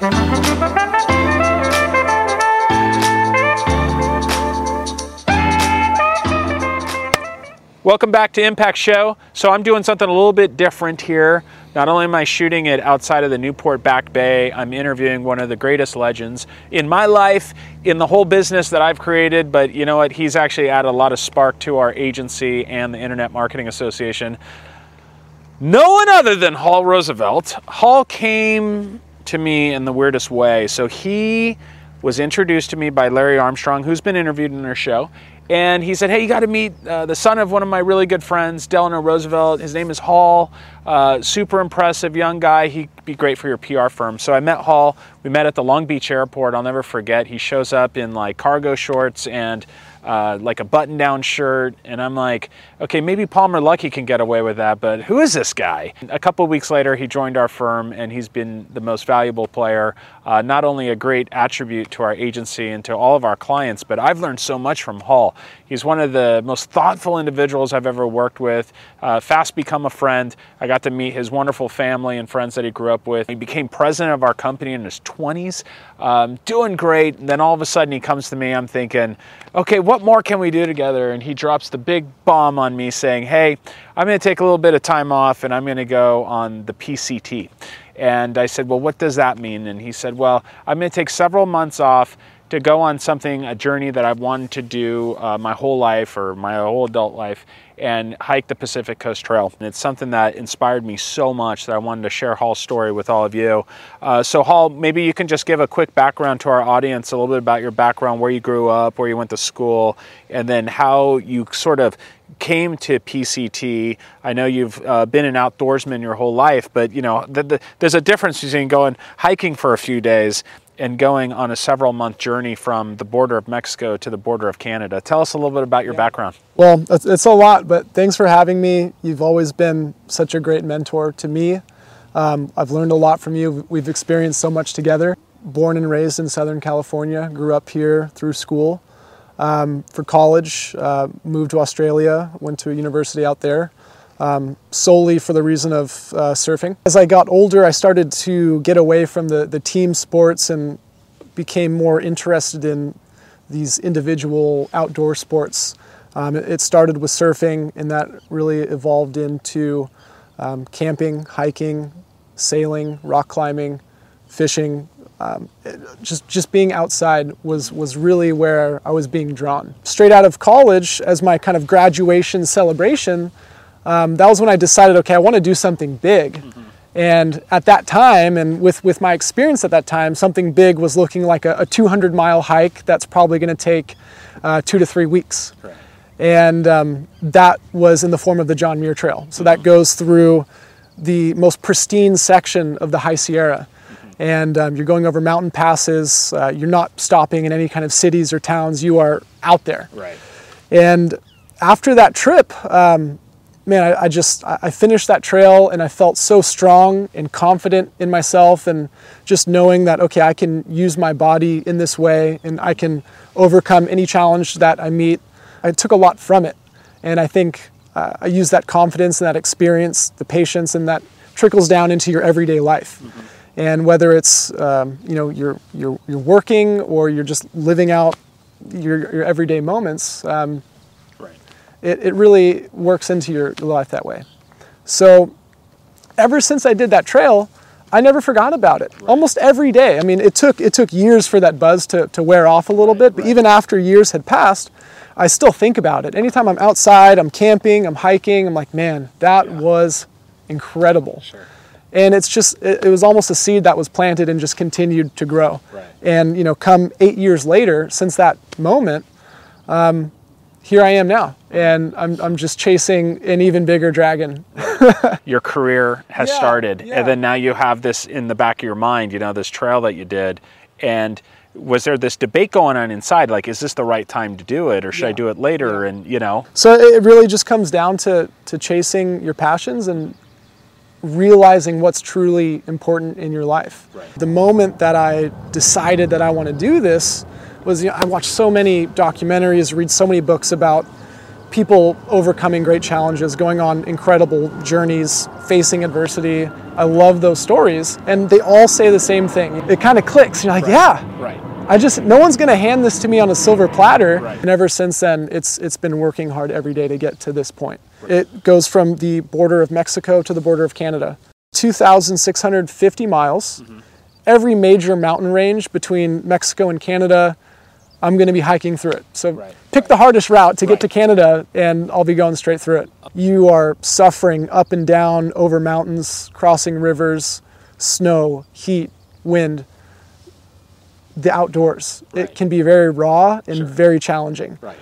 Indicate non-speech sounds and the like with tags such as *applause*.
Welcome back to Impact Show. So I'm doing something a little bit different here. Not only am I shooting it outside of the Newport Back Bay, I'm interviewing one of the greatest legends in my life, in the whole business that I've created, but you know what? He's actually added a lot of spark to our agency and the Internet Marketing Association. No one other than Hall Roosevelt. Hall came to me in the weirdest way. So he was introduced to me by Larry Armstrong, who's been interviewed in our show. And he said, Hey, you got to meet uh, the son of one of my really good friends, Delano Roosevelt. His name is Hall. Uh, super impressive young guy. He'd be great for your PR firm. So I met Hall. We met at the Long Beach airport. I'll never forget. He shows up in like cargo shorts and uh, like a button down shirt. And I'm like, okay, maybe Palmer Luckey can get away with that, but who is this guy? A couple weeks later, he joined our firm and he's been the most valuable player. Uh, not only a great attribute to our agency and to all of our clients, but I've learned so much from Hall. He's one of the most thoughtful individuals I've ever worked with. Uh, fast become a friend. I got to meet his wonderful family and friends that he grew up with. He became president of our company in his 20s, um, doing great. And then all of a sudden he comes to me. I'm thinking, okay, what more can we do together? And he drops the big bomb on me saying, hey, I'm going to take a little bit of time off and I'm going to go on the PCT. And I said, well, what does that mean? And he said, well, I'm going to take several months off to go on something, a journey that I've wanted to do uh, my whole life or my whole adult life, and hike the Pacific Coast Trail. And it's something that inspired me so much that I wanted to share Hall's story with all of you. Uh, so, Hall, maybe you can just give a quick background to our audience, a little bit about your background, where you grew up, where you went to school, and then how you sort of came to PCT. I know you've uh, been an outdoorsman your whole life, but you know the, the, there's a difference between going hiking for a few days and going on a several month journey from the border of Mexico to the border of Canada. Tell us a little bit about your yeah. background. Well, it's, it's, a lot, but thanks for having me. You've always been such a great mentor to me. Um, I've learned a lot from you. We've experienced so much together. Born and raised in Southern California, grew up here through school. Um, for college, uh, moved to Australia, went to a university out there. Um, solely for the reason of uh, surfing. As I got older, I started to get away from the, the team sports and became more interested in these individual outdoor sports. Um, it, started with surfing, and that really evolved into um, camping, hiking, sailing, rock climbing, fishing, um, just just being outside was was really where I was being drawn. Straight out of college, as my kind of graduation celebration, um, that was when I decided, okay, I want to do something big. Mm-hmm. And at that time, and with with my experience at that time, something big was looking like a, a 200 mile hike that's probably going to take uh, two to three weeks. Right. And um, that was in the form of the John Muir Trail. So mm-hmm. that goes through the most pristine section of the High Sierra and um, you're going over mountain passes. Uh, you're not stopping in any kind of cities or towns. You are out there. Right. And after that trip, um, man, I, I, just I finished that trail and I felt so strong and confident in myself, and just knowing that okay, I can use my body in this way and I can overcome any challenge that I meet. I took a lot from it, and I think uh, I use that confidence and that experience, the patience, and that trickles down into your everyday life. Mm-hmm and whether it's um, you know you're you're you're working or you're just living out your, your everyday moments, um, right. it, it really works into your life that way. So ever since I did that trail, I never forgot about it. Right. Almost every day. I mean, it took it took years for that buzz to, to wear off a little right, bit, but right. even after years had passed, I still think about it. Anytime I'm outside, I'm camping, I'm hiking, I'm like, man, that yeah. was incredible. Sure and it's just it, was almost a seed that was planted and just continued to grow. Right. and you know come eight years later since that moment um, here i am now. And I'm, I'm just chasing an even bigger dragon. *laughs* Your career has yeah, started. Yeah. and then now you have this in the back of your mind you know this trail that you did. And was there this debate going on inside? Like is this the right time to do it or should yeah. i do it later? And you know? So it really just comes down to to chasing your passions and realizing what's truly important in your life. Right. The moment that I decided that I want to do this was you know, I watched so many documentaries, read so many books about people overcoming great challenges, going on incredible journeys, facing adversity. I love those stories, and they all say the same thing. It kind of clicks. You're like, right. yeah, right. I just no one's going to hand this to me on a silver platter. Right. And ever since then, it's it's been working hard every day to get to this point. It goes from the border of Mexico to the border of Canada, 2,650 miles. Mm-hmm. Every major mountain range between Mexico and Canada, I'm going to be hiking through it. So Right. pick the hardest route to Right. get to Canada, and I'll be going straight through it. You are suffering up and down over mountains, crossing rivers, snow, heat, wind the outdoors. Right. It can be very raw and Sure. very challenging. Right.